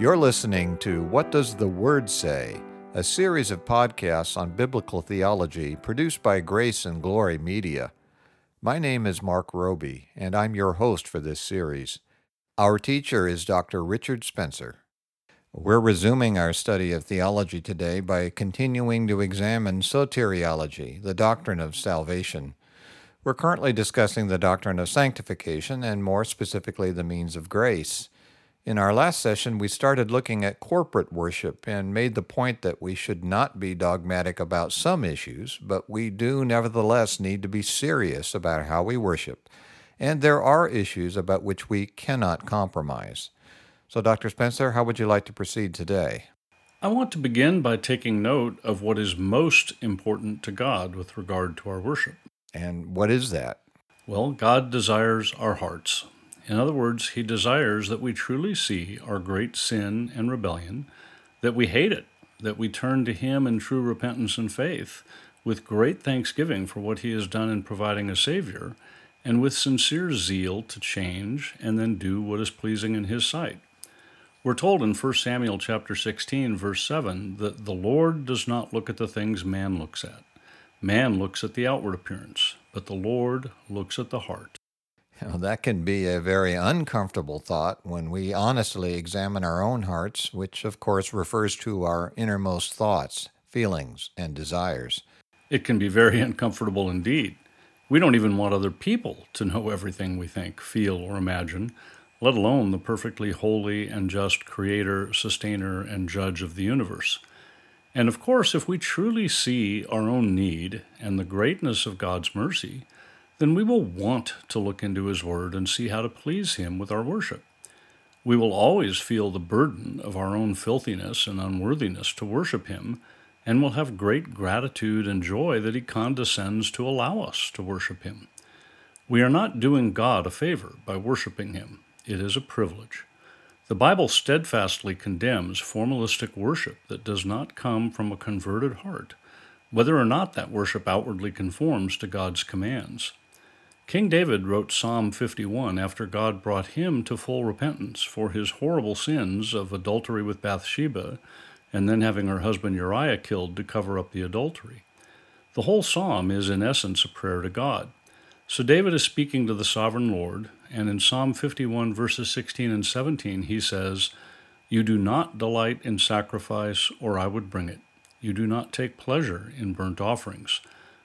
You're listening to What Does the Word Say? a series of podcasts on biblical theology produced by Grace and Glory Media. My name is Mark Roby, and I'm your host for this series. Our teacher is Dr. Richard Spencer. We're resuming our study of theology today by continuing to examine soteriology, the doctrine of salvation. We're currently discussing the doctrine of sanctification and more specifically the means of grace. In our last session, we started looking at corporate worship and made the point that we should not be dogmatic about some issues, but we do nevertheless need to be serious about how we worship. And there are issues about which we cannot compromise. So, Dr. Spencer, how would you like to proceed today? I want to begin by taking note of what is most important to God with regard to our worship. And what is that? Well, God desires our hearts. In other words, He desires that we truly see our great sin and rebellion, that we hate it, that we turn to Him in true repentance and faith, with great thanksgiving for what He has done in providing a Savior, and with sincere zeal to change and then do what is pleasing in His sight. We're told in 1 Samuel chapter 16 verse 7 that the Lord does not look at the things man looks at. Man looks at the outward appearance, but the Lord looks at the heart. That can be a very uncomfortable thought when we honestly examine our own hearts, which of course refers to our innermost thoughts, feelings, and desires. It can be very uncomfortable indeed. We don't even want other people to know everything we think, feel, or imagine, let alone the perfectly holy and just creator, sustainer, and judge of the universe. And of course, if we truly see our own need and the greatness of God's mercy, then we will want to look into His Word and see how to please Him with our worship. We will always feel the burden of our own filthiness and unworthiness to worship Him, and will have great gratitude and joy that He condescends to allow us to worship Him. We are not doing God a favor by worshiping Him, it is a privilege. The Bible steadfastly condemns formalistic worship that does not come from a converted heart, whether or not that worship outwardly conforms to God's commands. King David wrote Psalm 51 after God brought him to full repentance for his horrible sins of adultery with Bathsheba and then having her husband Uriah killed to cover up the adultery. The whole psalm is, in essence, a prayer to God. So David is speaking to the sovereign Lord, and in Psalm 51, verses 16 and 17, he says, You do not delight in sacrifice, or I would bring it. You do not take pleasure in burnt offerings.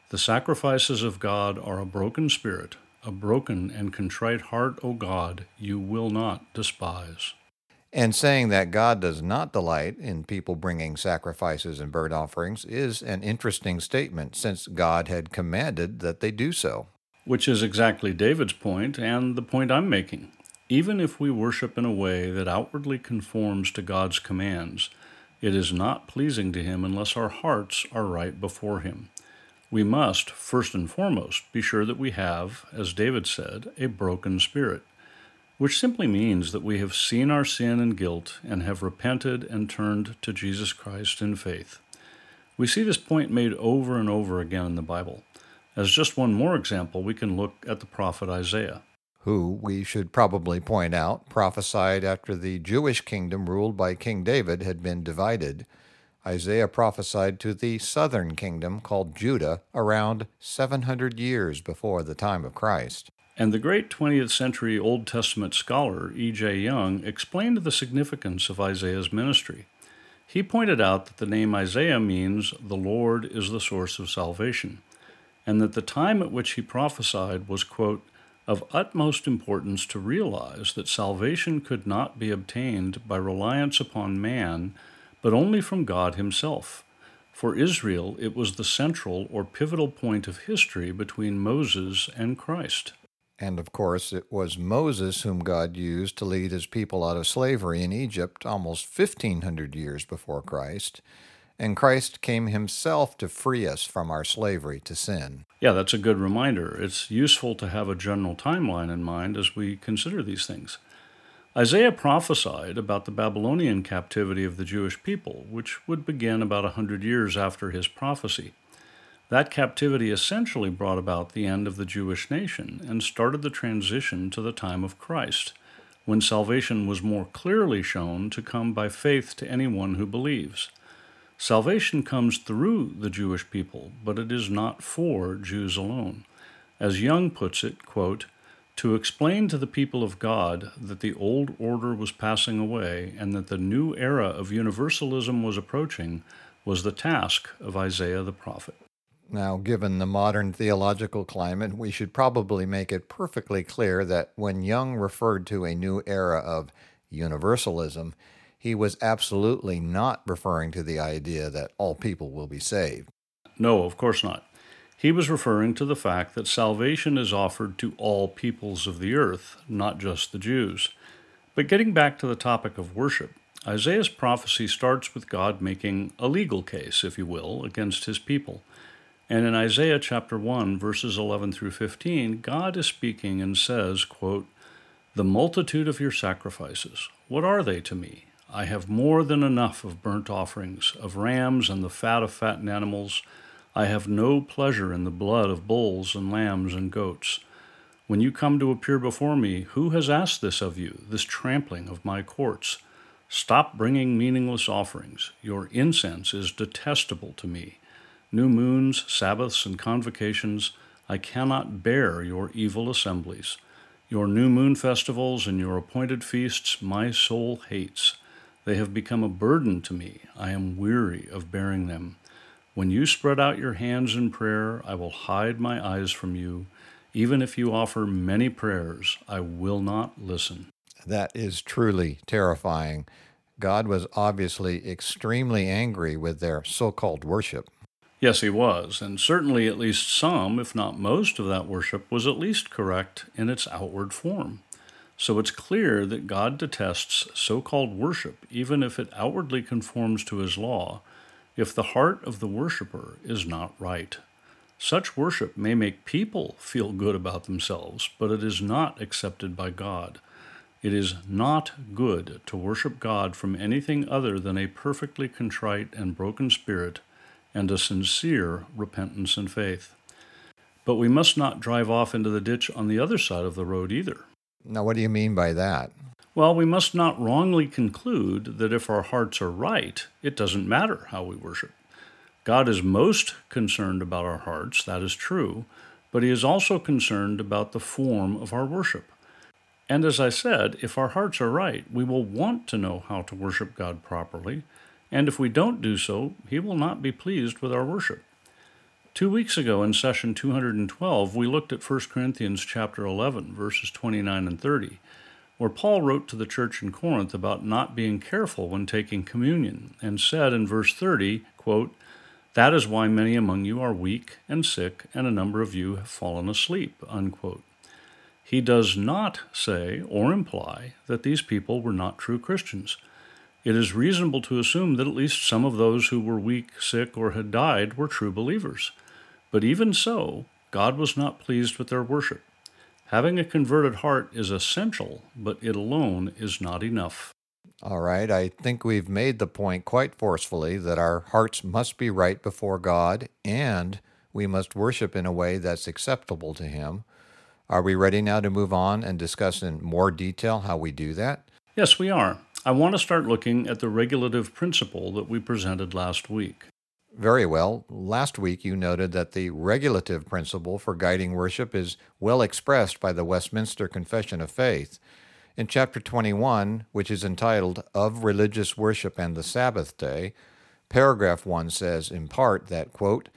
The sacrifices of God are a broken spirit, a broken and contrite heart, O God, you will not despise. And saying that God does not delight in people bringing sacrifices and burnt offerings is an interesting statement, since God had commanded that they do so which is exactly David's point and the point I'm making. Even if we worship in a way that outwardly conforms to God's commands, it is not pleasing to Him unless our hearts are right before Him. We must, first and foremost, be sure that we have, as David said, a broken spirit, which simply means that we have seen our sin and guilt and have repented and turned to Jesus Christ in faith. We see this point made over and over again in the Bible. As just one more example, we can look at the prophet Isaiah. Who, we should probably point out, prophesied after the Jewish kingdom ruled by King David had been divided. Isaiah prophesied to the southern kingdom called Judah around 700 years before the time of Christ. And the great 20th century Old Testament scholar E.J. Young explained the significance of Isaiah's ministry. He pointed out that the name Isaiah means the Lord is the source of salvation and that the time at which he prophesied was, quote, of utmost importance to realize that salvation could not be obtained by reliance upon man, but only from God Himself. For Israel, it was the central or pivotal point of history between Moses and Christ. And of course, it was Moses whom God used to lead his people out of slavery in Egypt almost 1,500 years before Christ and Christ came himself to free us from our slavery to sin. Yeah, that's a good reminder. It's useful to have a general timeline in mind as we consider these things. Isaiah prophesied about the Babylonian captivity of the Jewish people, which would begin about a hundred years after his prophecy. That captivity essentially brought about the end of the Jewish nation and started the transition to the time of Christ. when salvation was more clearly shown to come by faith to anyone who believes. Salvation comes through the Jewish people, but it is not for Jews alone. As Young puts it, quote, to explain to the people of God that the old order was passing away and that the new era of universalism was approaching was the task of Isaiah the prophet. Now, given the modern theological climate, we should probably make it perfectly clear that when Young referred to a new era of universalism, he was absolutely not referring to the idea that all people will be saved. No, of course not. He was referring to the fact that salvation is offered to all peoples of the earth, not just the Jews. But getting back to the topic of worship, Isaiah's prophecy starts with God making a legal case, if you will, against his people. And in Isaiah chapter 1, verses 11 through 15, God is speaking and says, quote, The multitude of your sacrifices, what are they to me? I have more than enough of burnt offerings, of rams and the fat of fattened animals. I have no pleasure in the blood of bulls and lambs and goats. When you come to appear before me, who has asked this of you, this trampling of my courts? Stop bringing meaningless offerings. Your incense is detestable to me. New moons, Sabbaths, and convocations, I cannot bear your evil assemblies. Your new moon festivals and your appointed feasts, my soul hates. They have become a burden to me. I am weary of bearing them. When you spread out your hands in prayer, I will hide my eyes from you. Even if you offer many prayers, I will not listen. That is truly terrifying. God was obviously extremely angry with their so called worship. Yes, he was, and certainly at least some, if not most, of that worship was at least correct in its outward form. So it's clear that God detests so called worship, even if it outwardly conforms to his law, if the heart of the worshiper is not right. Such worship may make people feel good about themselves, but it is not accepted by God. It is not good to worship God from anything other than a perfectly contrite and broken spirit and a sincere repentance and faith. But we must not drive off into the ditch on the other side of the road either. Now, what do you mean by that? Well, we must not wrongly conclude that if our hearts are right, it doesn't matter how we worship. God is most concerned about our hearts, that is true, but He is also concerned about the form of our worship. And as I said, if our hearts are right, we will want to know how to worship God properly, and if we don't do so, He will not be pleased with our worship. Two weeks ago in session 212, we looked at 1 Corinthians chapter 11, verses 29 and 30, where Paul wrote to the church in Corinth about not being careful when taking communion, and said in verse 30, quote, That is why many among you are weak and sick, and a number of you have fallen asleep. Unquote. He does not say or imply that these people were not true Christians. It is reasonable to assume that at least some of those who were weak, sick, or had died were true believers. But even so, God was not pleased with their worship. Having a converted heart is essential, but it alone is not enough. All right, I think we've made the point quite forcefully that our hearts must be right before God and we must worship in a way that's acceptable to Him. Are we ready now to move on and discuss in more detail how we do that? Yes, we are. I want to start looking at the regulative principle that we presented last week. Very well. Last week you noted that the regulative principle for guiding worship is well expressed by the Westminster Confession of Faith. In chapter 21, which is entitled Of Religious Worship and the Sabbath Day, paragraph 1 says in part that, quote,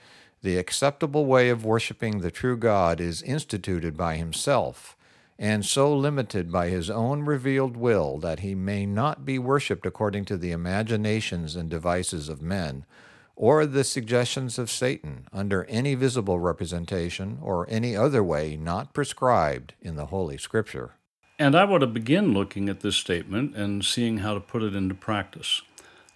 the acceptable way of worshiping the true God is instituted by himself, and so limited by his own revealed will that he may not be worshipped according to the imaginations and devices of men, or the suggestions of Satan, under any visible representation or any other way not prescribed in the Holy Scripture. And I want to begin looking at this statement and seeing how to put it into practice.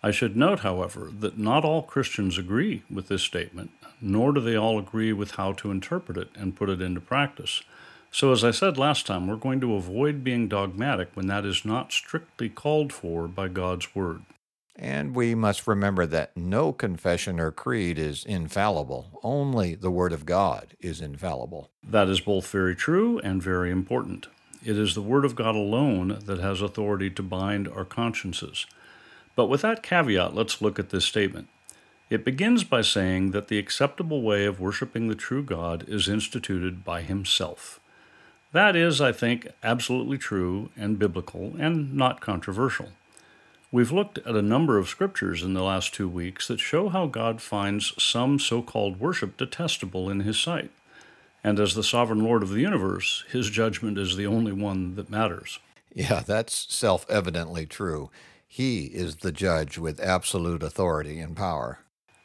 I should note, however, that not all Christians agree with this statement, nor do they all agree with how to interpret it and put it into practice. So, as I said last time, we're going to avoid being dogmatic when that is not strictly called for by God's Word. And we must remember that no confession or creed is infallible. Only the Word of God is infallible. That is both very true and very important. It is the Word of God alone that has authority to bind our consciences. But with that caveat, let's look at this statement. It begins by saying that the acceptable way of worshiping the true God is instituted by Himself. That is, I think, absolutely true and biblical and not controversial. We've looked at a number of scriptures in the last two weeks that show how God finds some so called worship detestable in His sight. And as the sovereign Lord of the universe, His judgment is the only one that matters. Yeah, that's self evidently true. He is the judge with absolute authority and power.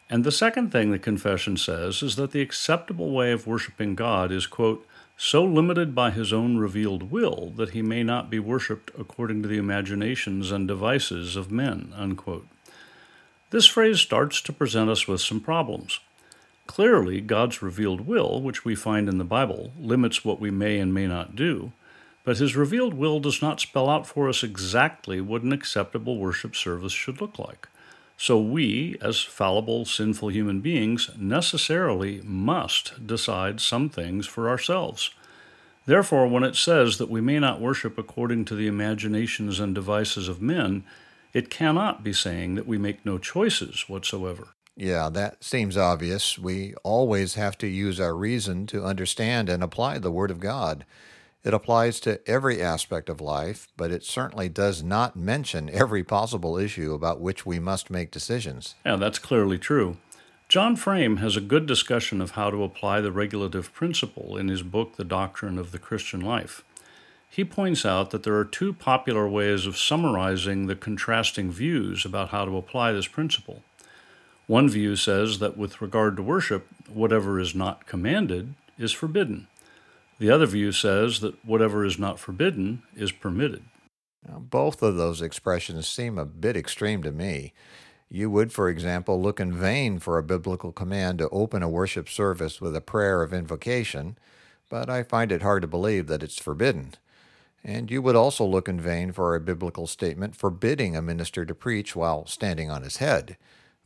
And the second thing the confession says is that the acceptable way of worshiping God is, quote, so limited by his own revealed will that he may not be worshipped according to the imaginations and devices of men. Unquote. This phrase starts to present us with some problems. Clearly, God's revealed will, which we find in the Bible, limits what we may and may not do, but his revealed will does not spell out for us exactly what an acceptable worship service should look like. So we, as fallible, sinful human beings, necessarily must decide some things for ourselves. Therefore, when it says that we may not worship according to the imaginations and devices of men, it cannot be saying that we make no choices whatsoever. Yeah, that seems obvious. We always have to use our reason to understand and apply the Word of God. It applies to every aspect of life, but it certainly does not mention every possible issue about which we must make decisions. Yeah, that's clearly true. John Frame has a good discussion of how to apply the regulative principle in his book, The Doctrine of the Christian Life. He points out that there are two popular ways of summarizing the contrasting views about how to apply this principle. One view says that with regard to worship, whatever is not commanded is forbidden. The other view says that whatever is not forbidden is permitted. Now, both of those expressions seem a bit extreme to me. You would, for example, look in vain for a biblical command to open a worship service with a prayer of invocation, but I find it hard to believe that it's forbidden. And you would also look in vain for a biblical statement forbidding a minister to preach while standing on his head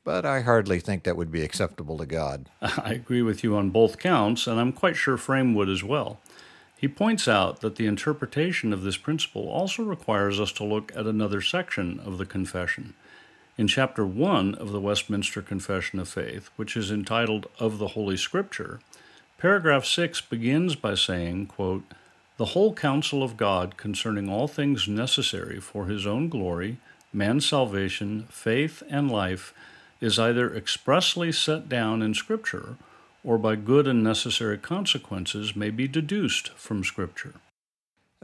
but I hardly think that would be acceptable to God. I agree with you on both counts, and I'm quite sure Frame would as well. He points out that the interpretation of this principle also requires us to look at another section of the Confession. In chapter 1 of the Westminster Confession of Faith, which is entitled Of the Holy Scripture, paragraph 6 begins by saying, quote, The whole counsel of God concerning all things necessary for his own glory, man's salvation, faith, and life is either expressly set down in Scripture or by good and necessary consequences may be deduced from Scripture.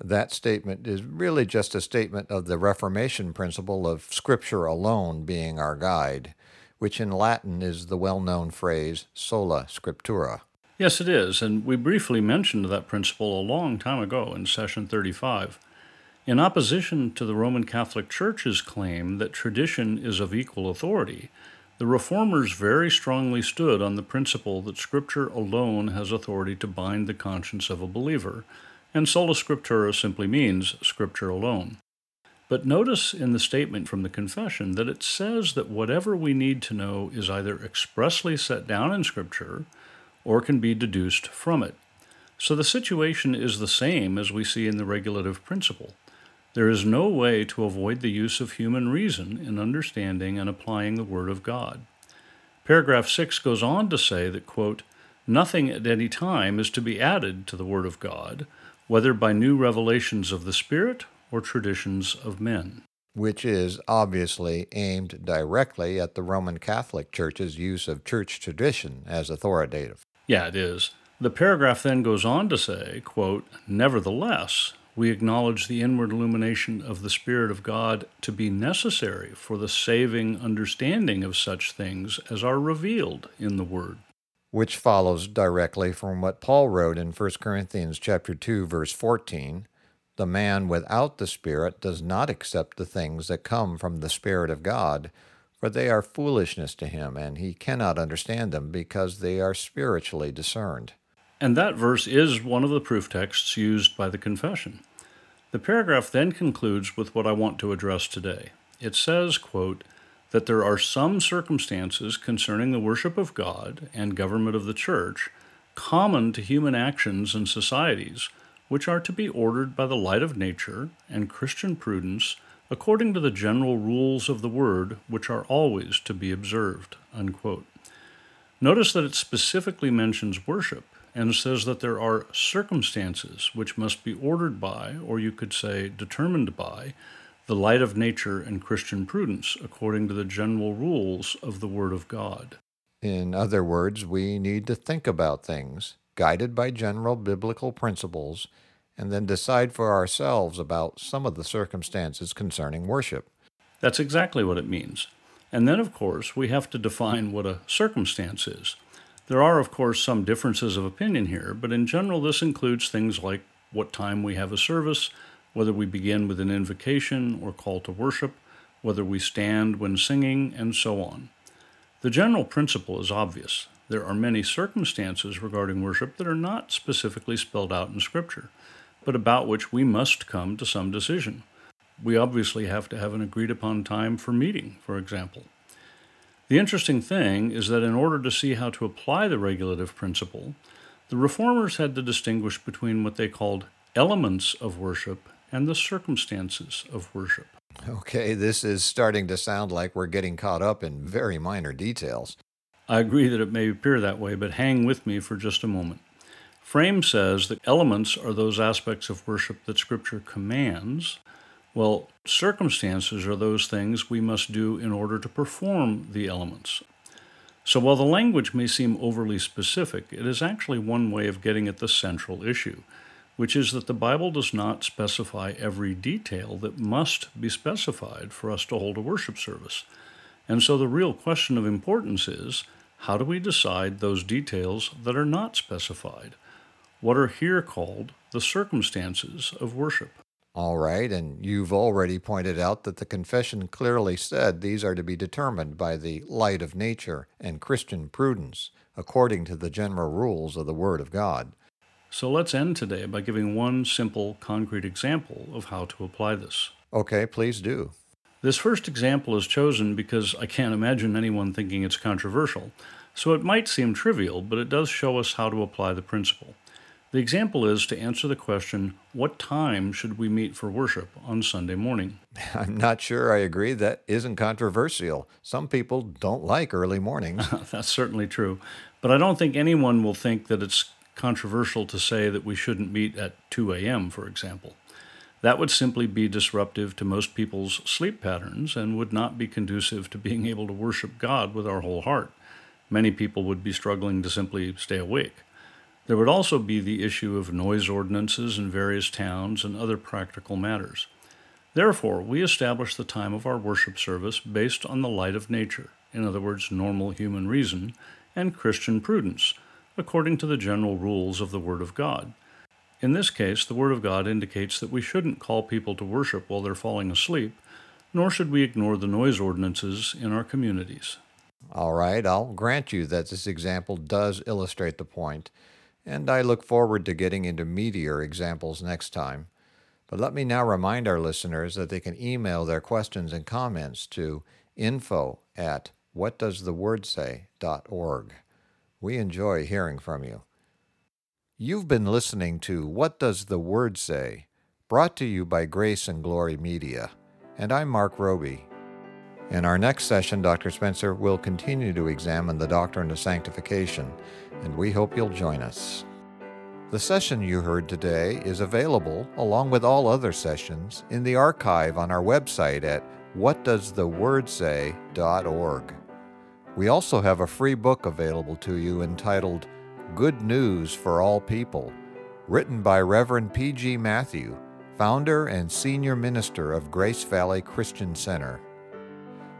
That statement is really just a statement of the Reformation principle of Scripture alone being our guide, which in Latin is the well known phrase sola scriptura. Yes, it is, and we briefly mentioned that principle a long time ago in session 35. In opposition to the Roman Catholic Church's claim that tradition is of equal authority, the Reformers very strongly stood on the principle that Scripture alone has authority to bind the conscience of a believer, and sola scriptura simply means Scripture alone. But notice in the statement from the confession that it says that whatever we need to know is either expressly set down in Scripture or can be deduced from it. So the situation is the same as we see in the regulative principle. There is no way to avoid the use of human reason in understanding and applying the Word of God. Paragraph 6 goes on to say that, quote, Nothing at any time is to be added to the Word of God, whether by new revelations of the Spirit or traditions of men. Which is obviously aimed directly at the Roman Catholic Church's use of church tradition as authoritative. Yeah, it is. The paragraph then goes on to say, quote, Nevertheless, we acknowledge the inward illumination of the Spirit of God to be necessary for the saving understanding of such things as are revealed in the Word. Which follows directly from what Paul wrote in 1 Corinthians chapter 2 verse 14, the man without the Spirit does not accept the things that come from the Spirit of God, for they are foolishness to him, and he cannot understand them because they are spiritually discerned. And that verse is one of the proof texts used by the confession. The paragraph then concludes with what I want to address today. It says, quote, that there are some circumstances concerning the worship of God and government of the church common to human actions and societies, which are to be ordered by the light of nature and Christian prudence according to the general rules of the word, which are always to be observed. Unquote. Notice that it specifically mentions worship and says that there are circumstances which must be ordered by, or you could say determined by, the light of nature and Christian prudence according to the general rules of the Word of God. In other words, we need to think about things, guided by general biblical principles, and then decide for ourselves about some of the circumstances concerning worship. That's exactly what it means. And then, of course, we have to define what a circumstance is. There are, of course, some differences of opinion here, but in general, this includes things like what time we have a service, whether we begin with an invocation or call to worship, whether we stand when singing, and so on. The general principle is obvious. There are many circumstances regarding worship that are not specifically spelled out in Scripture, but about which we must come to some decision. We obviously have to have an agreed upon time for meeting, for example. The interesting thing is that in order to see how to apply the regulative principle, the reformers had to distinguish between what they called elements of worship and the circumstances of worship. Okay, this is starting to sound like we're getting caught up in very minor details. I agree that it may appear that way, but hang with me for just a moment. Frame says that elements are those aspects of worship that Scripture commands, well, circumstances are those things we must do in order to perform the elements. So while the language may seem overly specific, it is actually one way of getting at the central issue which is that the Bible does not specify every detail that must be specified for us to hold a worship service. And so the real question of importance is how do we decide those details that are not specified? What are here called the circumstances of worship? All right, and you've already pointed out that the confession clearly said these are to be determined by the light of nature and Christian prudence, according to the general rules of the Word of God. So let's end today by giving one simple, concrete example of how to apply this. Okay, please do. This first example is chosen because I can't imagine anyone thinking it's controversial, so it might seem trivial, but it does show us how to apply the principle. The example is to answer the question what time should we meet for worship on Sunday morning? I'm not sure I agree that isn't controversial. Some people don't like early mornings. That's certainly true. But I don't think anyone will think that it's controversial to say that we shouldn't meet at 2 a.m., for example. That would simply be disruptive to most people's sleep patterns and would not be conducive to being able to worship God with our whole heart. Many people would be struggling to simply stay awake. There would also be the issue of noise ordinances in various towns and other practical matters. Therefore, we establish the time of our worship service based on the light of nature, in other words, normal human reason, and Christian prudence according to the general rules of the Word of God. In this case, the Word of God indicates that we shouldn't call people to worship while they're falling asleep, nor should we ignore the noise ordinances in our communities. All right, I'll grant you that this example does illustrate the point, and I look forward to getting into meatier examples next time. But let me now remind our listeners that they can email their questions and comments to info at whatdoesthewordsay.org. We enjoy hearing from you. You've been listening to What Does the Word Say? brought to you by Grace and Glory Media. And I'm Mark Roby. In our next session, Dr. Spencer will continue to examine the doctrine of sanctification, and we hope you'll join us. The session you heard today is available, along with all other sessions, in the archive on our website at whatdoesthewordsay.org. We also have a free book available to you entitled Good News for All People, written by Reverend P.G. Matthew, founder and senior minister of Grace Valley Christian Center.